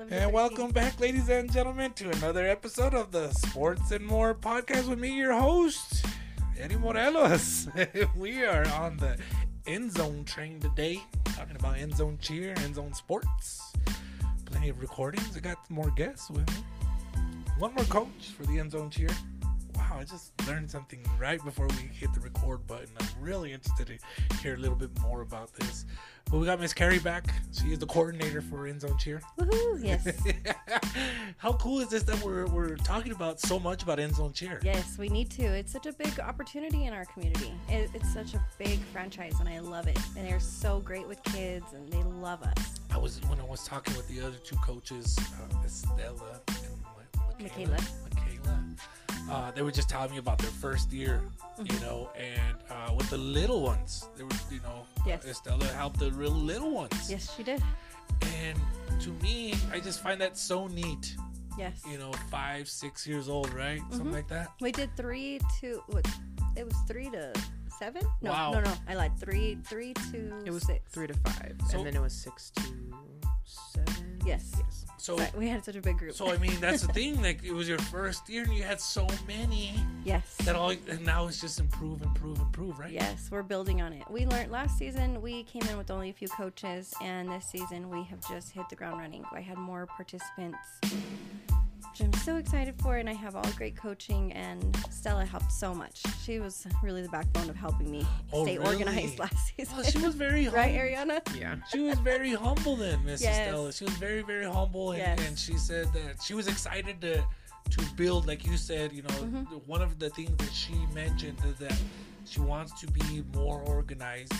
And 13. welcome back, ladies and gentlemen, to another episode of the Sports and More podcast with me, your host, Eddie Morelos. we are on the N-Zone train today, talking about N-Zone cheer, N-Zone sports. Plenty of recordings. I got more guests with me. One more coach for the N-Zone cheer. Wow, I just learned something right before we hit the record button. I'm really interested to hear a little bit more about this. But we got Miss Kerri back. She is the coordinator for N-Zone cheer. Woohoo! Yes. How cool is this that we're, we're talking about so much about N-Zone cheer? Yes, we need to. It's such a big opportunity in our community. It, it's such a big franchise, and I love it. And they're so great with kids, and they love us. I was when I was talking with the other two coaches, uh, Estella and Michaela. Michaela. Uh, they were just telling me about their first year, you Mhm. know, and uh, with the little ones, they were, you know, Yes. Estella helped the real little ones. Yes, she did. And to me, I just find that so neat. Yes. You know, five, six years old, right? Something Mhm. like that. We did three to what? It was three to seven. No, Wow. no, no. I lied. Three, three to It was six. three to five, So- and then it was six to seven. Yes. Yes. So, Sorry, we had such a big group. so I mean, that's the thing. Like, it was your first year, and you had so many. yes. that all and now it's just improve improve improve right Yes, we're building on it. We learned last season we came in with only a few coaches, and this season we have just hit the ground running. I had more participants, which I'm so excited for, and I have all great coaching. And Stella helped so much. She was really the backbone of helping me Oh, stay really? organized last season. well, she was very humble. right, Ariana? Yeah. she was very humble then mrs Yes. stella she was very very humble and, Yes. and she said that she was excited to to build like you said you know Mhm. one of the things that she mentioned is that she wants to be more organized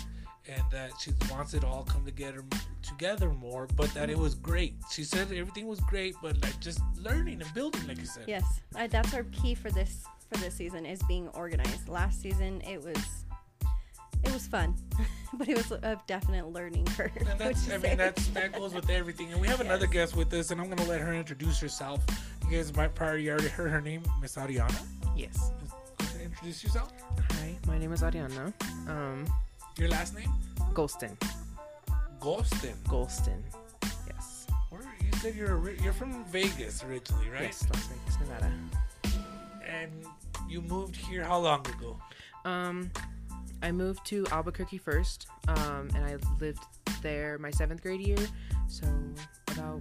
and that she wants it to all come together together more but that it was great she said everything was great but like just learning and building like you said Yes, I, that's our key for this for this season is being organized. Last season it was it was fun, but it was a definite learning curve. And that's, I would mean, say? that's that goes with everything. And we have another guest with us, and I'm gonna let her introduce herself. You guys might probably already heard her name, Miss Ariana. Yes. Go ahead Introduce yourself. Hi, my name is Ariana. Um, Your last name? Golston. Golston. Golston. Yes. Where you said you're you're from Vegas originally, right? Yes, Las Vegas, Nevada. And you moved here how long ago? Um, I moved to Albuquerque first, um, and I lived there my seventh grade year, so about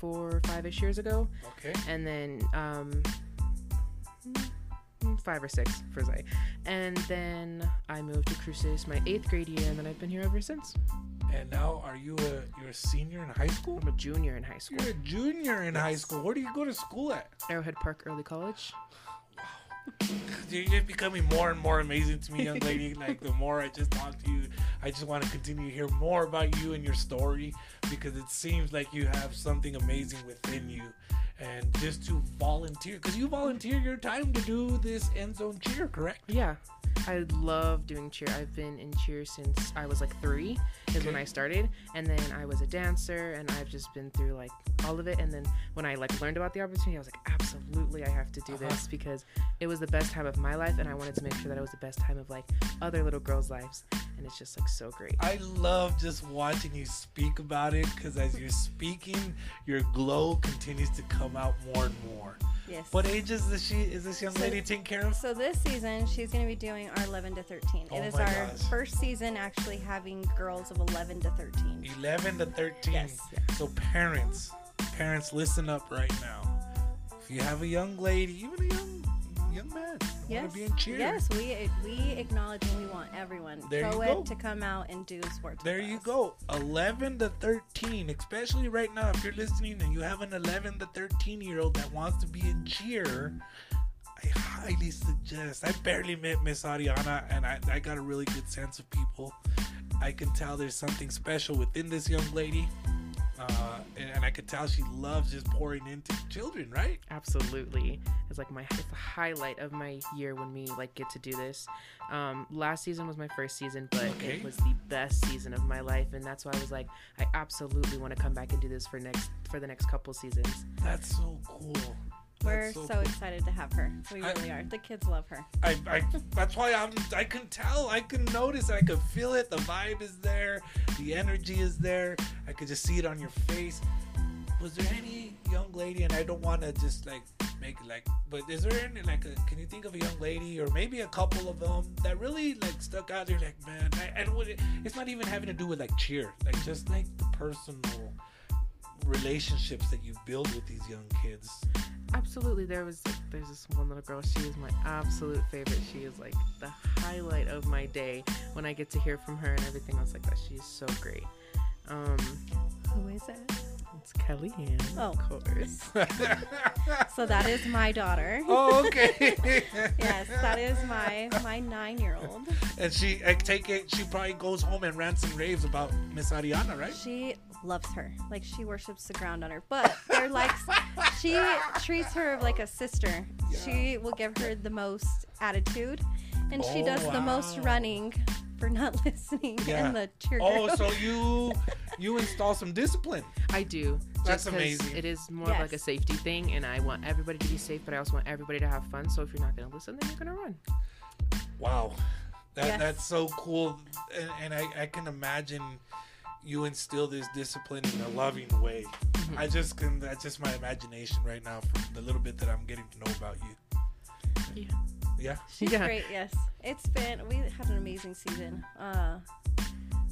four or five-ish years ago, Okay. and then um, five or six for say, and then I moved to Cruces my eighth grade year, and then I've been here ever since. And now, are you a you're a senior in high school? I'm a junior in high school. You're a junior in high school. Where do you go to school at? Arrowhead Park Early College. You're becoming more and more amazing to me, young lady. like the more I just talk to you, I just want to continue to hear more about you and your story because it seems like you have something amazing within you. And just to volunteer, because you volunteer your time to do this N-Zone cheer, correct? Yeah, I love doing cheer. I've been in cheer since I was like three, is when I started, and then I was a dancer, and I've just been through like all of it. And then when I like learned about the opportunity, I was like, ah, absolutely, I have to do Uh-huh. this because it was the best time of my life, and I wanted to make sure that it was the best time of like other little girls' lives, and it's just like so great. I love just watching you speak about it because as you're speaking, your glow continues to come out more and more. yes. What age is this she is this young So- lady taking care of? So this season, she's going to be doing our 11 to 13. Oh it is our gosh. first season actually having girls of 11 to 13. 11 to 13. Yes. So parents, parents, listen up right now. You have a young lady, even a young young man, Yes. want to be in cheer. Yes, we we acknowledge and we want everyone There you co-ed go. to come out and do sports. There you us. go. 11 to 13, especially right now if you're listening and you have an 11 to 13 year old that wants to be in cheer, I highly suggest. I barely met Miss Ariana and I, I got a really good sense of people. I can tell there's something special within this young lady. And, and I could tell she loves just pouring into children, right? Absolutely, it's like my it's the highlight of my year when we like get to do this. Um, last season was my first season, but Okay. it was the best season of my life, and that's why I was like, I absolutely want to come back and do this for next for the next couple seasons. That's so cool. We're That's so, cool. excited to have her. We I- really are. The kids love her. I, I that's why I'm I can tell I can notice I can feel it the vibe is there the energy is there I could just see it on your face was there any young lady? And I don't want to just like make like, but is there any like? A, can you think of a young lady or maybe a couple of them that really like stuck out there? Like, man, I, and what it, it's not even having to do with like cheer, like just like the personal relationships that you build with these young kids. Absolutely, there was there's this one little girl. She is my absolute favorite. She is like the highlight of my day when I get to hear from her and everything else like that. She is so great. Um, Who is it? It's Kellyanne, Oh. of course. So that is my daughter. oh, okay. Yes, that is my my nine year old. and she, I take it, she probably goes home and rants and raves about Miss Ariana, right? She loves her. Like she worships the ground on her. But they're like she treats her like a sister. She will give her the most attitude. And she Oh, does the most running for not listening Yeah. in the cheer Oh, so you you install some discipline. I do. That's just 'cause amazing. It is more of like a safety thing, and I want everybody to be safe, but I also want everybody to have fun. So if you're not going to listen, then you're going to run. Wow, that Yes. that's so cool, and, and I I can imagine you instill this discipline in a loving way. Mm-hmm. I just can. That's just my imagination right now from the little bit that I'm getting to know about you. Yeah. Yeah. She's Yeah. great, yes. It's been we had an amazing season. Uh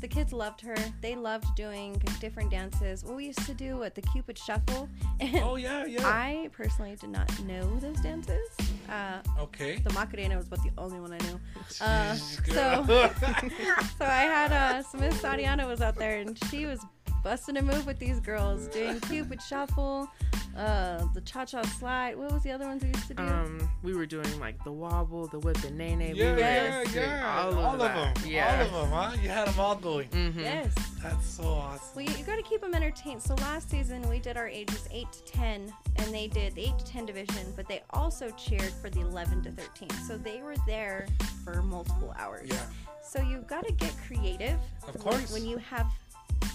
the kids loved her. They loved doing different dances. What we used to do at the Cupid Shuffle. And Oh yeah, yeah. I personally did not know those dances. Uh, okay. the Macarena was about the only one I knew. Uh, so- So I had uh, so Miss Ariana was out there and she was busting a move with these girls, doing Cupid Shuffle, uh, the Cha Cha Slide. What was the other ones we used to do? Um, we were doing like the wobble, the whip, and nay nay. yeah, we yeah, yeah. All, All, of, of them. Yeah. All of them, huh? You had them all going. Mhm. yes. That's so awesome. Well, you, you got to keep them entertained. So last season we did our ages 8 to 10, and they did the 8 to 10 division, but they also cheered for the 11 to 13. So they were there for multiple hours. Yeah. So you've got to get creative. Of when- course. When you have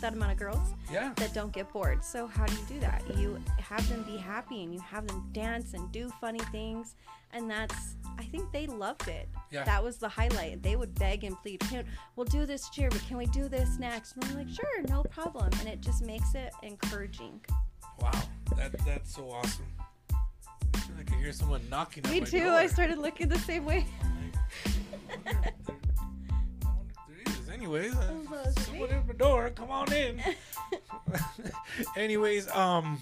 that amount of girls Yeah. that don't get bored. So how do you do that? You have them be happy and you have them dance and do funny things, and that's. I think they loved it. Yeah. That was the highlight. They would beg and plead, can, "We'll do this cheer, but can we do this next?" And we're like, "Sure, no problem." And it just makes it encouraging. Wow. That that's so awesome. I feel like I hear someone knocking Me too. door. I started looking the same way. Anyways, uh, is it someone me? at the door. Come on in. Anyways, um,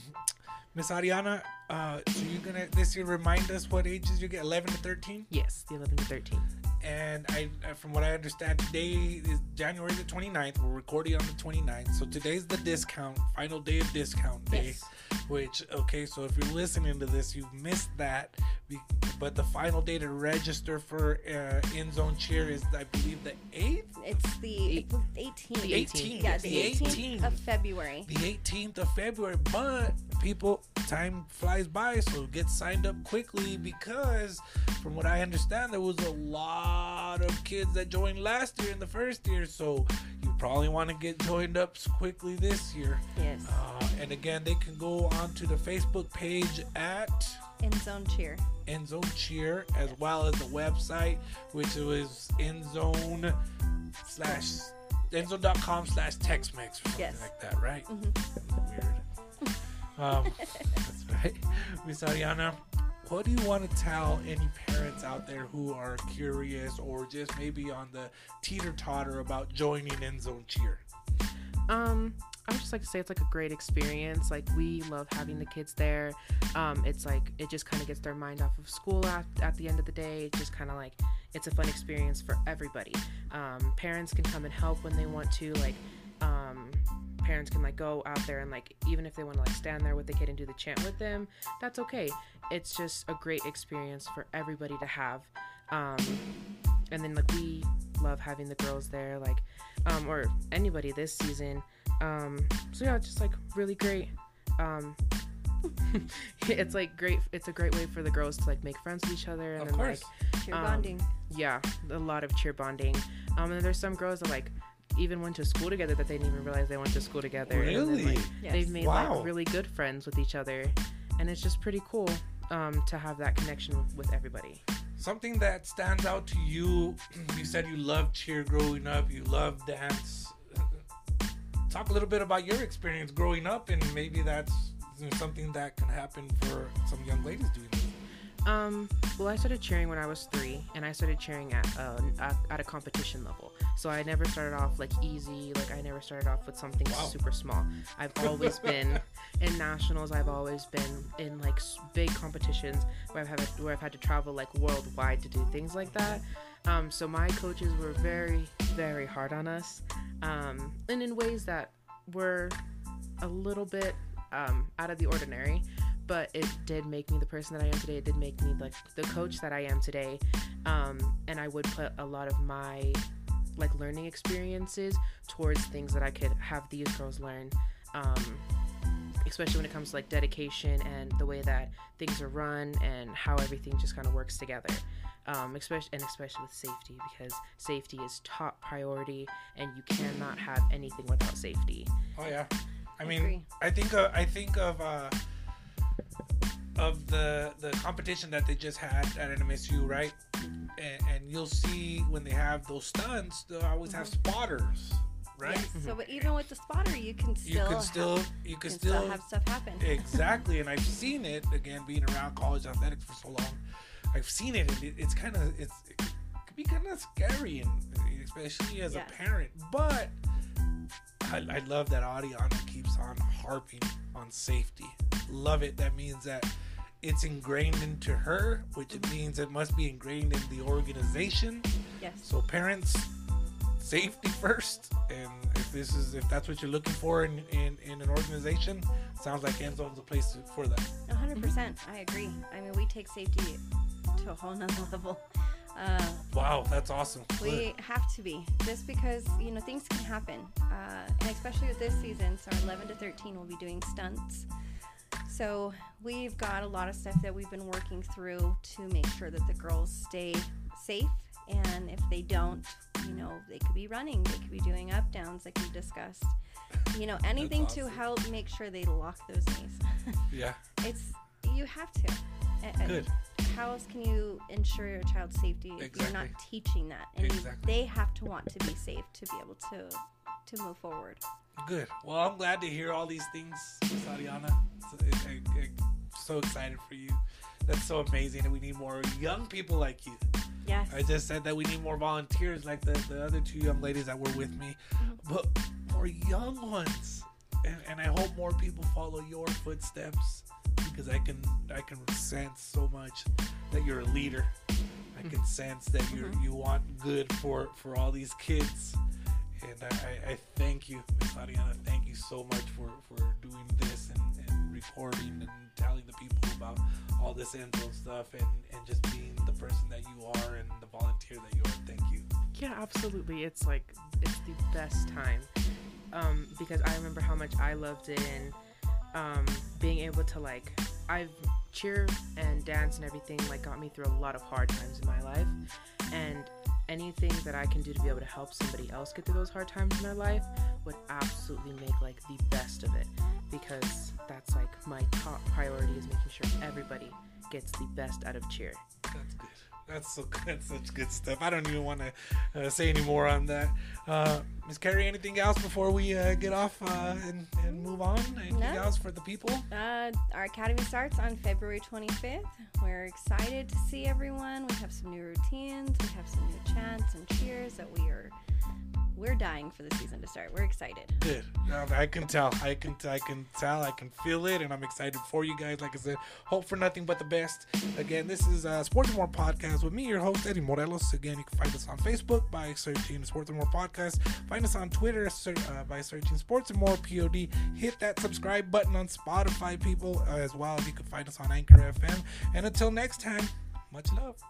Miss Ariana, uh, so you're gonna this year remind us what ages you get? 11 to 13. Yes, the 11 to 13. And I, uh, from what I understand, today is January the 29th. We're recording on the 29th, so today's the discount, final day of discount day. Yes. Which okay, so if you're listening to this, you've missed that. Be- But the final day to register for uh, N-Zone cheer is, I believe, the 8th. It's the 18th. The 18th. Yeah, The the 18th, 18th. of February. the 18th of February. But people, time flies by, so get signed up quickly because, from what I understand, there was a lot of kids that joined last year in the first year. So you probably want to get joined up quickly this year. Yes. Uh, and again, they can go onto the Facebook page at N-Zone cheer. N-Zone Cheer as well as the website, which was endzone slash endzone.com slash Tex-Mex or something Yes. like that, right? Mhm. Um, that's right. Miss Ariana, what do you want to tell any parents out there who are curious or just maybe on the teeter totter about joining N-Zone Cheer? Um, I would just like to say it's like a great experience. Like we love having the kids there. Um, it's like it just kind of gets their mind off of school at, at the end of the day. It's just kind of like it's a fun experience for everybody. Um, parents can come and help when they want to. Like parents can like go out there and like even if they want to like stand there with the kid and do the chant with them, that's okay. It's just a great experience for everybody to have. Um, and then like we love having the girls there like um or anybody this season um so yeah it's just like really great um it's like great it's a great way for the girls to like make friends with each other and Of then course. like Cheer Um, bonding. yeah a lot of cheer bonding um and there's some girls that like even went to school together that they didn't even realize they went to school together and then, Really? like, Yes. they've made Wow. like really good friends with each other and it's just pretty cool um to have that connection with, with everybody Something that stands out to you, you said you loved cheer growing up, you loved dance. Talk a little bit about your experience growing up, and maybe that's something that can happen for some young ladies doing this? Um, well, I started cheering when I was three, and I started cheering at uh, at, at a competition level. So I never started off like easy. Like I never started off with something Wow. super small. I've always been in nationals. I've always been in like big competitions where I've had where I've had to travel like worldwide to do things like that. Um, so my coaches were very very hard on us, um, and in ways that were a little bit um, out of the ordinary but it did make me the person that I am today. It did make me like the coach that I am today. Um, and I would put a lot of my like learning experiences towards things that I could have these girls learn. Um, especially when it comes to like dedication and the way that things are run and how everything just kind of works together. Um, especially and especially with safety because safety is top priority and you cannot have anything without safety. Oh yeah, I I mean, agree. I think uh, I think of uh, of the the competition that they just had at NMSU, right? And, and you'll see when they have those stunts, they'll always have mm-hmm. spotters, right? Yes. So, but mm-hmm. even with the spotter, you can still You can still have, you can can still, still have stuff happen. exactly, and I've seen it again being around college athletics for so long. I've seen it, and it, it's kind of it's it could be kind of scary, and especially as Yes. a parent. But I, I love that Ariana keeps on harping on safety. Love it. That means that it's ingrained into her, which it means it must be ingrained in the organization. Yes. So parents, safety first, and if this is if that's what you're looking for in in, in an organization, sounds like N-Zone's a place for that. Hundred percent. I agree. I mean, we take safety to a whole nother level. Uh, Wow, that's awesome. we have to be just because you know things can happen, uh, and especially with this season. So, 11 to 13 will be doing stunts. So we've got a lot of stuff that we've been working through to make sure that the girls stay safe. And if they don't, you know, they could be running, they could be doing up downs, like we discussed. You know, anything to help make sure they lock those knees. yeah, it's you have to. Good. How else can you ensure your child's safety if you're not teaching that? And Exactly. they have to want to be safe to be able to to move forward. Good. Well, I'm glad to hear all these things, Miss Ariana. So, I, I, I'm so excited for you. That's so amazing, and we need more young people like you. Yes. I just said that we need more volunteers like the, the other two young ladies that were with me, mm-hmm. but more young ones. And, and I hope more people follow your footsteps because I can I can sense so much that you're a leader. I can sense that you are you want good for for all these kids. And I, I, thank you, Miss Ariana. Thank you so much for, for doing this and, and recording and telling the people about all this info stuff and, and just being the person that you are and the volunteer that you are. Thank you. Yeah, absolutely. It's like it's the best time um, because I remember how much I loved it and um, being able to like I've cheer and dance and everything like got me through a lot of hard times in my life and anything that I can do to be able to help somebody else get through those hard times in their life would absolutely make like the best of it because that's like my top priority is making sure everybody gets the best out of cheer. That's good. That's so. That's such good stuff. I don't even want to uh, say any more on that. Uh, Miss Kerri, anything else before we uh, get off uh, and, and move on? Anything No. else for the people? Uh, our academy starts on February 25th. We're excited to see everyone. We have some new routines. We have some new chants and cheers that we are we're dying for the season to start. We're excited. Good. I can tell. I can. I can tell. I can feel it, and I'm excited for you guys. Like I said, hope for nothing but the best. Again, this is uh, Sports and More podcast with me, your host Eddie Morelos. Again, you can find us on Facebook by searching Sports and More podcast. Find us on Twitter uh, by searching Sports and More Pod. Hit that subscribe button on Spotify, people, uh, as well you can find us on Anchor FM. And until next time, much love.